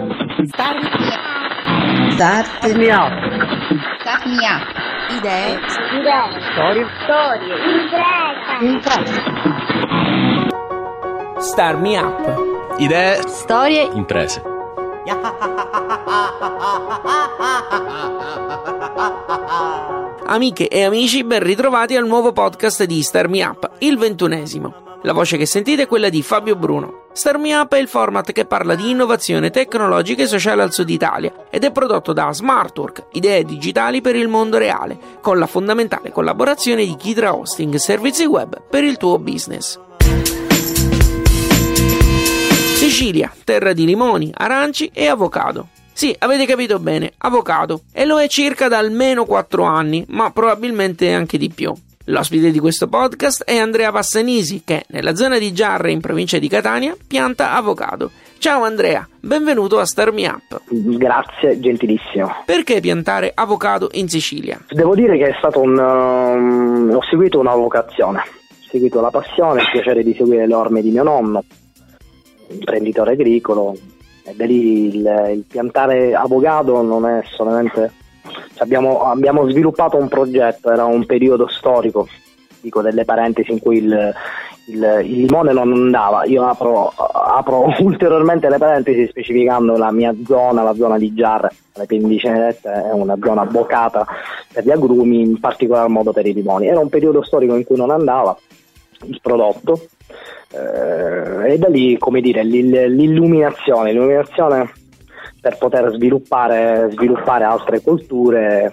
Start Start me up. Start me up. Idee. Storie. Storie. Impresa. Star Me Up. Idee, Storie. imprese. Amiche e amici, ben ritrovati al nuovo podcast di Star Me Up, il ventunesimo. La voce che sentite è quella di Fabio Bruno. Star Me Up è il format che parla di innovazione tecnologica e sociale al sud Italia ed è prodotto da Smartwork, idee digitali per il mondo reale, con la fondamentale collaborazione di Kidra Hosting, servizi web per il tuo business. Sicilia, terra di limoni, aranci e avocado. Sì, avete capito bene, avocado. E lo è circa da almeno 4 anni, ma probabilmente anche di più. L'ospite di questo podcast è Andrea Passanisi, che nella zona di Giarre, in provincia di Catania, pianta avocado. Ciao Andrea, benvenuto a Star Me Up. Grazie, gentilissimo. Perché piantare avocado in Sicilia? Devo dire che è stato un. um, ho seguito una vocazione, ho seguito la passione, il piacere di seguire le orme di mio nonno, imprenditore agricolo, e da lì il, il piantare avocado non è solamente. Abbiamo, abbiamo sviluppato un progetto, era un periodo storico, dico delle parentesi in cui il, il- il limone non andava. Io apro, apro ulteriormente le parentesi specificando la mia zona, la zona di Giarre, le Pendicenette, è una zona vocata per gli agrumi, in particolar modo per i limoni. Era un periodo storico in cui non andava il prodotto eh, e da lì, come dire, l'il- l'illuminazione, l'illuminazione per poter sviluppare, sviluppare altre colture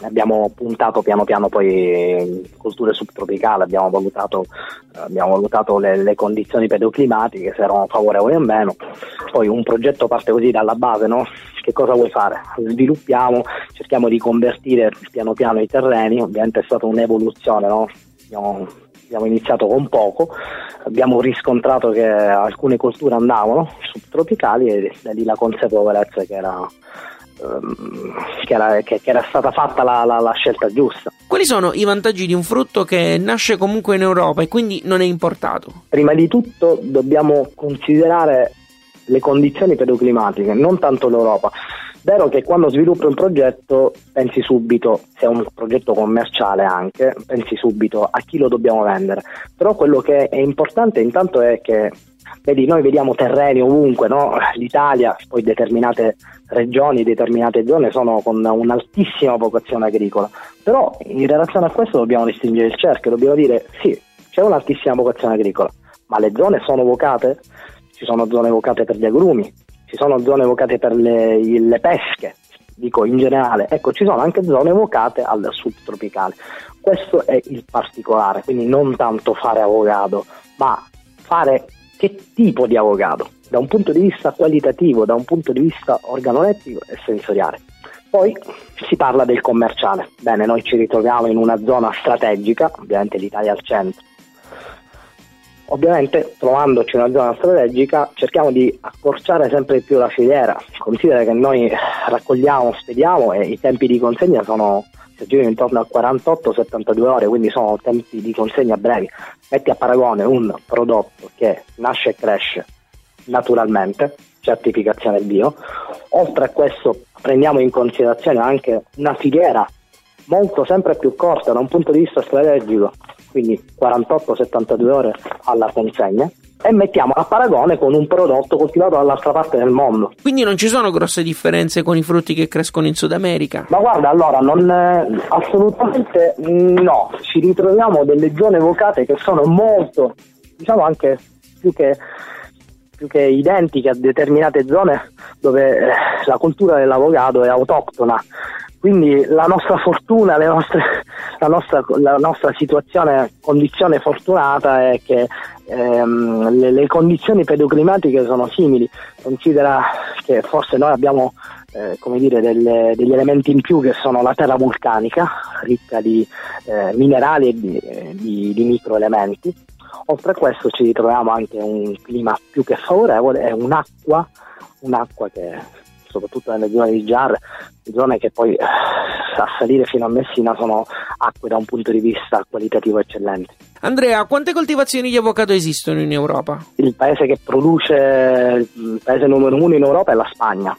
abbiamo puntato piano piano poi in culture subtropicali, abbiamo valutato, abbiamo valutato le, le condizioni pedoclimatiche, se erano favorevoli o meno. Poi un progetto parte così dalla base, no? Che cosa vuoi fare? Sviluppiamo, cerchiamo di convertire piano piano i terreni, ovviamente è stata un'evoluzione, no? Abbiamo, abbiamo iniziato con poco, abbiamo riscontrato che alcune colture andavano subtropicali e da lì la consapevolezza che era, ehm, che era, che- che era stata fatta la- la- la scelta giusta. Quali sono i vantaggi di un frutto che nasce comunque in Europa e quindi non è importato? Prima di tutto dobbiamo considerare le condizioni pedoclimatiche, non tanto l'Europa. Vero che quando sviluppi un progetto pensi subito, se è un progetto commerciale anche, pensi subito a chi lo dobbiamo vendere. Però quello che è importante intanto è che, vedi, noi vediamo terreni ovunque, no? L'Italia, poi determinate regioni, determinate zone sono con un'altissima vocazione agricola. Però in relazione a questo dobbiamo distinguere il cerchio, dobbiamo dire sì, c'è un'altissima vocazione agricola, ma le zone sono vocate? Ci sono zone vocate per gli agrumi, ci sono zone vocate per le, le pesche, dico in generale, ecco ci sono anche zone vocate al subtropicale. Questo è il particolare, quindi non tanto fare avocado, ma fare che tipo di avocado, da un punto di vista qualitativo, da un punto di vista organolettico e sensoriale. Poi si parla del commerciale. Bene, noi ci ritroviamo in una zona strategica, ovviamente l'Italia al centro. Ovviamente trovandoci una zona strategica cerchiamo di accorciare sempre più la filiera. Considera che noi raccogliamo, spediamo e i tempi di consegna sono intorno a 48-72 ore, quindi sono tempi di consegna brevi. Metti a paragone un prodotto che nasce e cresce naturalmente, certificazione bio. Oltre a questo prendiamo in considerazione anche una filiera molto sempre più corta da un punto di vista strategico, quindi 48-72 ore alla consegna, e mettiamo a paragone con un prodotto coltivato dall'altra parte del mondo. Quindi non ci sono grosse differenze con i frutti che crescono in Sud America. Ma guarda, allora, non, eh, assolutamente no, ci ritroviamo delle zone vocate che sono molto, diciamo anche più che, più che identiche a determinate zone dove eh, la cultura dell'avocado è autoctona. Quindi la nostra fortuna, le nostre- la, nostra, la nostra situazione, condizione fortunata è che ehm, le, le condizioni pedoclimatiche sono simili. Considera che forse noi abbiamo eh, come dire, delle- degli elementi in più che sono la terra vulcanica, ricca di eh, minerali e di, di- di microelementi. Oltre a questo ci ritroviamo anche un clima più che favorevole e un'acqua, un'acqua che soprattutto nelle zone di Giarre, zone che poi eh, a salire fino a Messina sono acque da un punto di vista qualitativo eccellente. Andrea, quante coltivazioni di avocado esistono in Europa? Il paese che produce, il paese numero uno in Europa è la Spagna.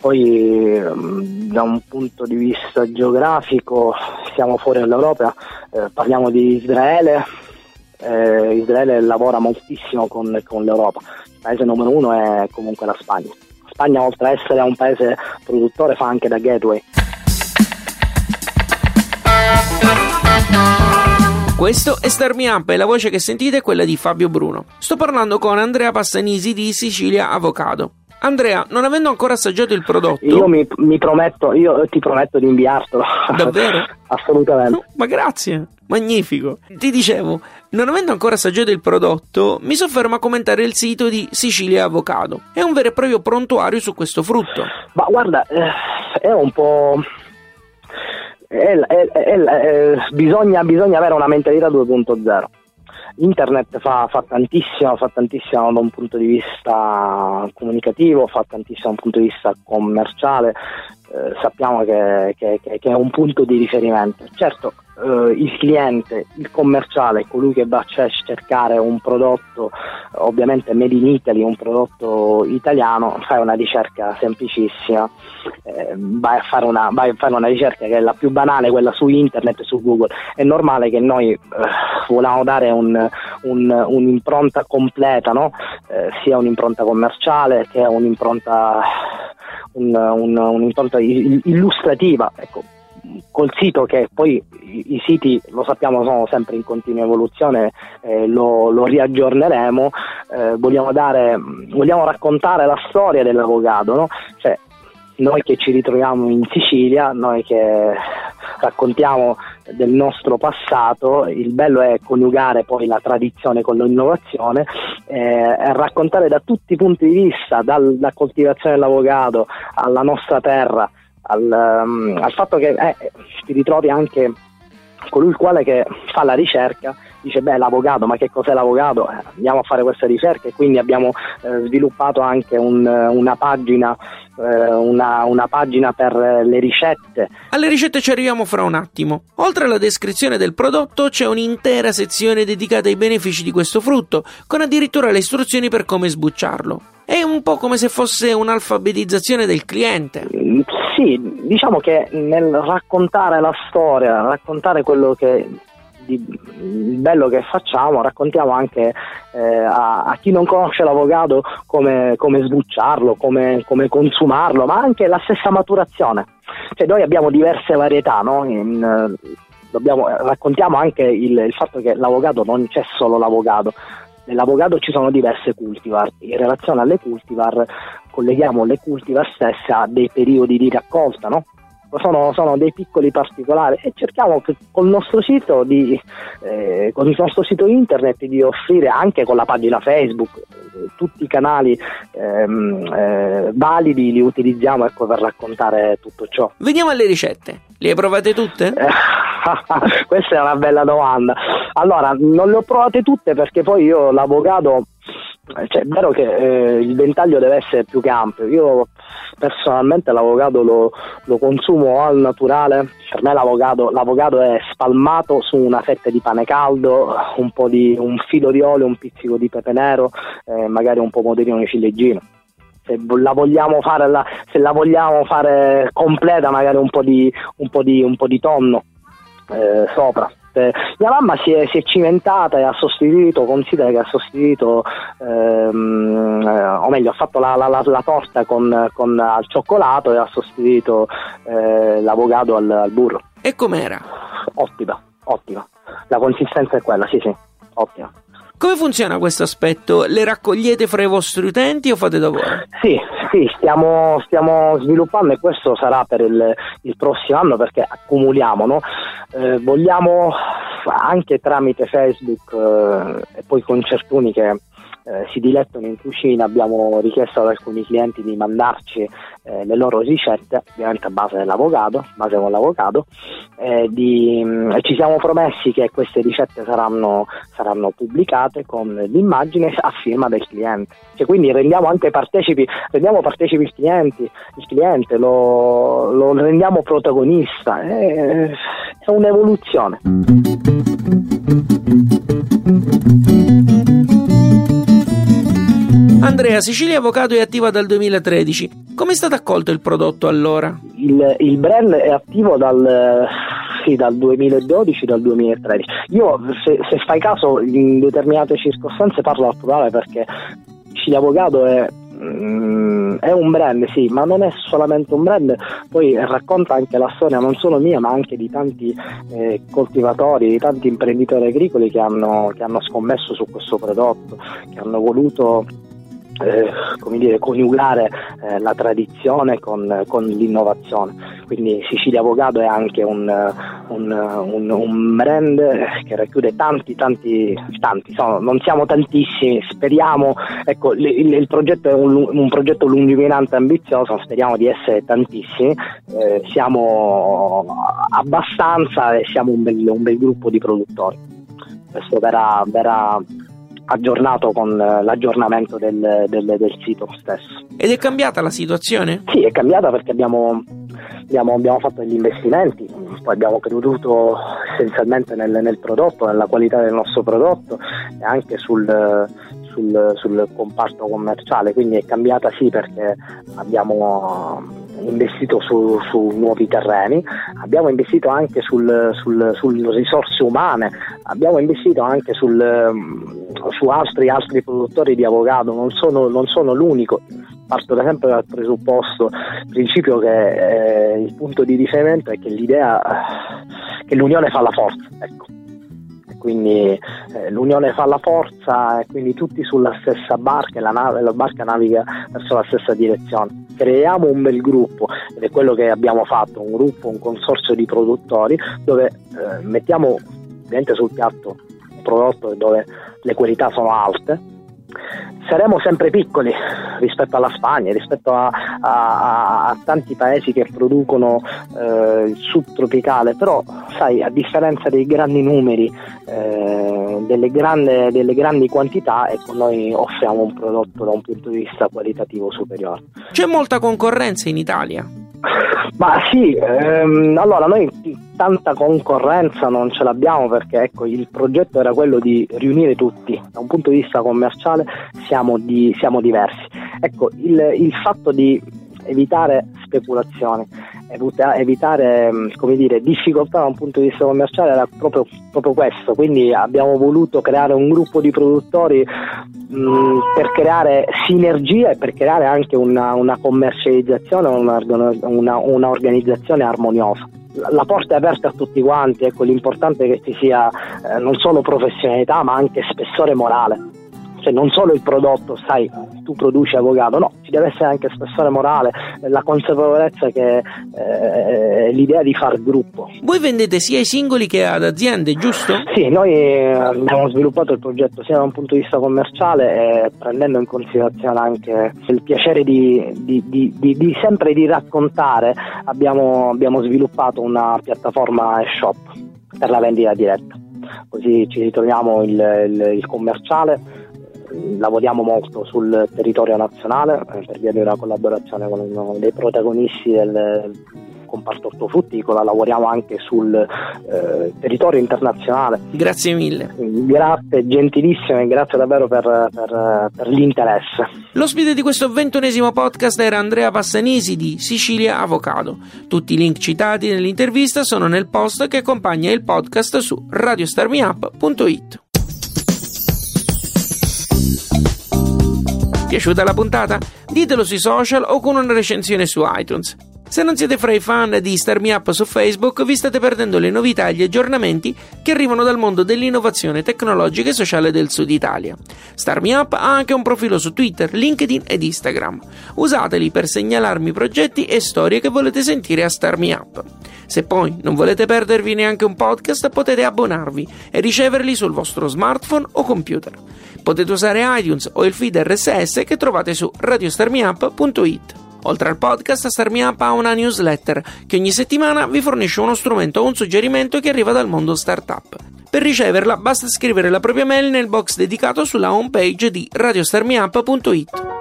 Poi ehm, da un punto di vista geografico siamo fuori dall'Europa, eh, parliamo di Israele, eh, Israele lavora moltissimo con, con l'Europa, il paese numero uno è comunque la Spagna. Spagna oltre ad essere un paese produttore fa anche da gateway. Questo è Star Me Up e la voce che sentite è quella di Fabio Bruno. Sto parlando con Andrea Passanisi di Sicilia Avocado. Andrea, non avendo ancora assaggiato il prodotto. Io mi, mi prometto, io ti prometto di inviartelo. Davvero? Assolutamente. No, ma grazie, magnifico. Ti dicevo, non avendo ancora assaggiato il prodotto, mi soffermo a commentare il sito di Sicilia Avocado. È un vero e proprio prontuario su questo frutto. Ma guarda, eh, è un po'. È, è, è, bisogna, bisogna avere una mentalità 2.0 internet fa, fa, tantissimo, fa tantissimo da un punto di vista comunicativo, fa tantissimo da un punto di vista commerciale, eh, sappiamo che, che, che, è un punto di riferimento. Certo, eh, il cliente, il commerciale, colui che va a cercare un prodotto ovviamente made in Italy, un prodotto italiano, fai una ricerca semplicissima, eh, vai, a fare una, vai a fare una ricerca che è la più banale, quella su internet su Google. È normale che noi eh, vogliamo dare un, un, un'impronta completa, no? Eh, sia un'impronta commerciale che un'impronta, un, un'impronta illustrativa. Ecco, col sito che poi i, i, siti lo sappiamo sono sempre in continua evoluzione, eh, lo, lo, riaggiorneremo, eh, vogliamo, dare, vogliamo, raccontare la storia dell'avocado, no? cioè, noi che ci ritroviamo in Sicilia, noi che raccontiamo del nostro passato, il bello è coniugare poi la tradizione con l'innovazione eh, raccontare da tutti i punti di vista, dalla coltivazione dell'avocado alla nostra terra, al, um, al fatto che eh, ti ritrovi anche colui il quale che fa la ricerca dice beh l'avvocato ma che cos'è l'avvocato? Eh, andiamo a fare questa ricerca e quindi abbiamo eh, sviluppato anche un, una pagina eh, una, una, pagina per le ricette. Alle ricette ci arriviamo fra un attimo. Oltre alla descrizione del prodotto c'è un'intera sezione dedicata ai benefici di questo frutto con addirittura le istruzioni per come sbucciarlo. È un po' come se fosse un'alfabetizzazione del cliente. Sì, diciamo che nel raccontare la storia, raccontare quello che il bello che facciamo, raccontiamo anche eh, a, a, chi non conosce l'avocado come, come sbucciarlo, come, come, consumarlo, ma anche la stessa maturazione. Cioè noi abbiamo diverse varietà, no? In, dobbiamo, raccontiamo anche il, il fatto che l'avocado non c'è solo l'avocado, Nell'avocado ci sono diverse cultivar, in relazione alle cultivar colleghiamo le cultivar stesse a dei periodi di raccolta, no? Sono, sono, dei piccoli particolari e cerchiamo col nostro sito di, eh, con il nostro sito internet di offrire anche con la pagina Facebook eh, tutti i canali ehm, eh, validi li utilizziamo ecco, per raccontare tutto ciò. Veniamo alle ricette. Le hai provate tutte? Questa è una bella domanda. Allora, non le ho provate tutte perché poi io l'avocado cioè, è vero che eh, il ventaglio deve essere più che ampio. Io personalmente l'avocado lo, lo, consumo al naturale. Per me l'avocado, l'avocado, è spalmato su una fetta di pane caldo, un, di, un filo di olio, un pizzico di pepe nero, eh, magari un pomodorino di ciliegino. Se la vogliamo fare, la, se la vogliamo fare completa, magari un po' di, un po di, un po di tonno eh, sopra eh, mia mamma si è, si è, cimentata e ha sostituito, considera che ha sostituito, ehm, eh, o meglio, ha fatto la, la, la, la torta con, con, al cioccolato e ha sostituito eh, l'avocado al, al burro. E com'era? Ottima, ottima. La consistenza è quella, sì, sì, ottima. Come funziona questo aspetto? Le raccogliete fra i vostri utenti o fate da voi? Sì, sì stiamo, stiamo sviluppando e questo sarà per il, il prossimo anno perché accumuliamo, no? eh, vogliamo anche tramite Facebook eh, e poi concertuni che eh, si dilettano in cucina, abbiamo richiesto ad alcuni clienti di mandarci eh, le loro ricette, ovviamente a base dell'avocado, base con l'avocado, eh, di, mh, mm, ci siamo promessi che queste ricette saranno, saranno pubblicate con l'immagine a firma del cliente. Cioè, quindi rendiamo anche partecipi, rendiamo partecipi il cliente, il cliente lo, lo rendiamo protagonista, è, è un'evoluzione. Andrea, Sicilia Avocado è attiva dal 2013. Come è stato accolto il prodotto allora? Il, il brand è attivo dal, sì, dal 2012, dal 2013. Io, se, se, fai caso, in determinate circostanze parlo al plurale perché Sicilia Avocado è mm, è un brand, sì, ma non è solamente un brand, poi racconta anche la storia non solo mia, ma anche di tanti eh, coltivatori, di tanti imprenditori agricoli che hanno, che hanno scommesso su questo prodotto, che hanno voluto eh, come dire, coniugare eh, la tradizione con, con, l'innovazione. Quindi Sicilia Avocado è anche un, un, un, un, brand che racchiude tanti, tanti, tanti, sono, non siamo tantissimi, speriamo, ecco, il, il progetto è un, progetto lungimirante e ambizioso, speriamo di essere tantissimi, eh, siamo abbastanza e siamo un bel, bel gruppo di produttori. Questo verrà, verrà aggiornato con eh, l'aggiornamento del, del, del, sito stesso. Ed è cambiata la situazione? Sì, è cambiata perché abbiamo, abbiamo, abbiamo fatto degli investimenti, poi abbiamo creduto essenzialmente nel, nel, prodotto, nella qualità del nostro prodotto e anche sul, sul, sul comparto commerciale, quindi è cambiata sì perché abbiamo investito su, su, nuovi terreni, abbiamo investito anche sul, sul, sul, risorse umane, abbiamo investito anche su altri, altri produttori di avocado, non sono, non sono l'unico. Parto sempre dal presupposto, principio che eh, il punto di riferimento è che l'idea che l'unione fa la forza. Ecco quindi eh, l'unione fa la forza e quindi tutti sulla stessa barca e la, nave, la barca naviga verso la stessa direzione. Creiamo un bel gruppo ed è quello che abbiamo fatto, un gruppo, un consorzio di produttori dove eh, mettiamo sul piatto prodotto dove le qualità sono alte, saremo sempre piccoli rispetto alla Spagna, rispetto a, a, a tanti paesi che producono eh, il subtropicale, però sai, a differenza dei grandi numeri, eh, delle, grande, delle, grandi quantità, ecco, noi offriamo un prodotto da un punto di vista qualitativo superiore. C'è molta concorrenza in Italia? Ma sì, ehm, allora noi tanta concorrenza non ce l'abbiamo perché ecco, il progetto era quello di riunire tutti, da un punto di vista commerciale siamo, di, siamo diversi. Ecco, il, il fatto di evitare speculazioni, evitare come dire, difficoltà da un punto di vista commerciale era proprio, proprio questo, quindi abbiamo voluto creare un gruppo di produttori mh, per creare sinergia e per creare anche una, una commercializzazione, una, una, una organizzazione armoniosa. La porta è aperta a tutti quanti, ecco, l'importante è che ci sia eh, non solo professionalità ma anche spessore morale cioè non solo il prodotto, sai, tu produci avocado, no, ci deve essere anche spessore morale, la consapevolezza che eh, l'idea di far gruppo. Voi vendete sia ai singoli che ad aziende, giusto? Sì, noi abbiamo sviluppato il progetto sia da un punto di vista commerciale e prendendo in considerazione anche il piacere di, di, di, di sempre di raccontare, abbiamo, abbiamo sviluppato una piattaforma e-shop per la vendita diretta. Così ci ritroviamo il, il, il commerciale lavoriamo molto sul territorio nazionale eh, per via di una collaborazione con uno dei protagonisti del comparto ortofrutticola, lavoriamo anche sul eh, territorio internazionale. Grazie mille. Grazie, gentilissimo e grazie davvero per, per, per l'interesse. L'ospite di questo ventunesimo podcast era Andrea Passanisi di Sicilia Avocado. Tutti i link citati nell'intervista sono nel post che accompagna il podcast su radiostarmiup.it. Piaciuta la puntata? Ditelo sui social o con una recensione su iTunes. Se non siete fra i fan di Star Me Up su Facebook, vi state perdendo le novità e gli aggiornamenti che arrivano dal mondo dell'innovazione tecnologica e sociale del Sud Italia. Star Me Up ha anche un profilo su Twitter, LinkedIn ed Instagram. Usateli per segnalarmi progetti e storie che volete sentire a Star Me Up. Se poi non volete perdervi neanche un podcast, potete abbonarvi e riceverli sul vostro smartphone o computer. Potete usare iTunes o il feed RSS che trovate su radiostarmiup.it. Oltre al podcast, StarMeUp ha una newsletter che ogni settimana vi fornisce uno strumento o un suggerimento che arriva dal mondo startup. Per riceverla basta scrivere la propria mail nel box dedicato sulla homepage di radiostarmiup.it.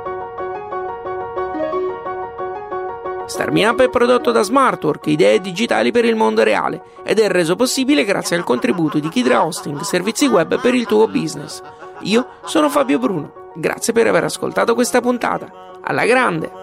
StarMeUp è prodotto da Smartwork, idee digitali per il mondo reale, ed è reso possibile grazie al contributo di Kidra Hosting, servizi web per il tuo business. Io sono Fabio Bruno. Grazie per aver ascoltato questa puntata. Alla grande!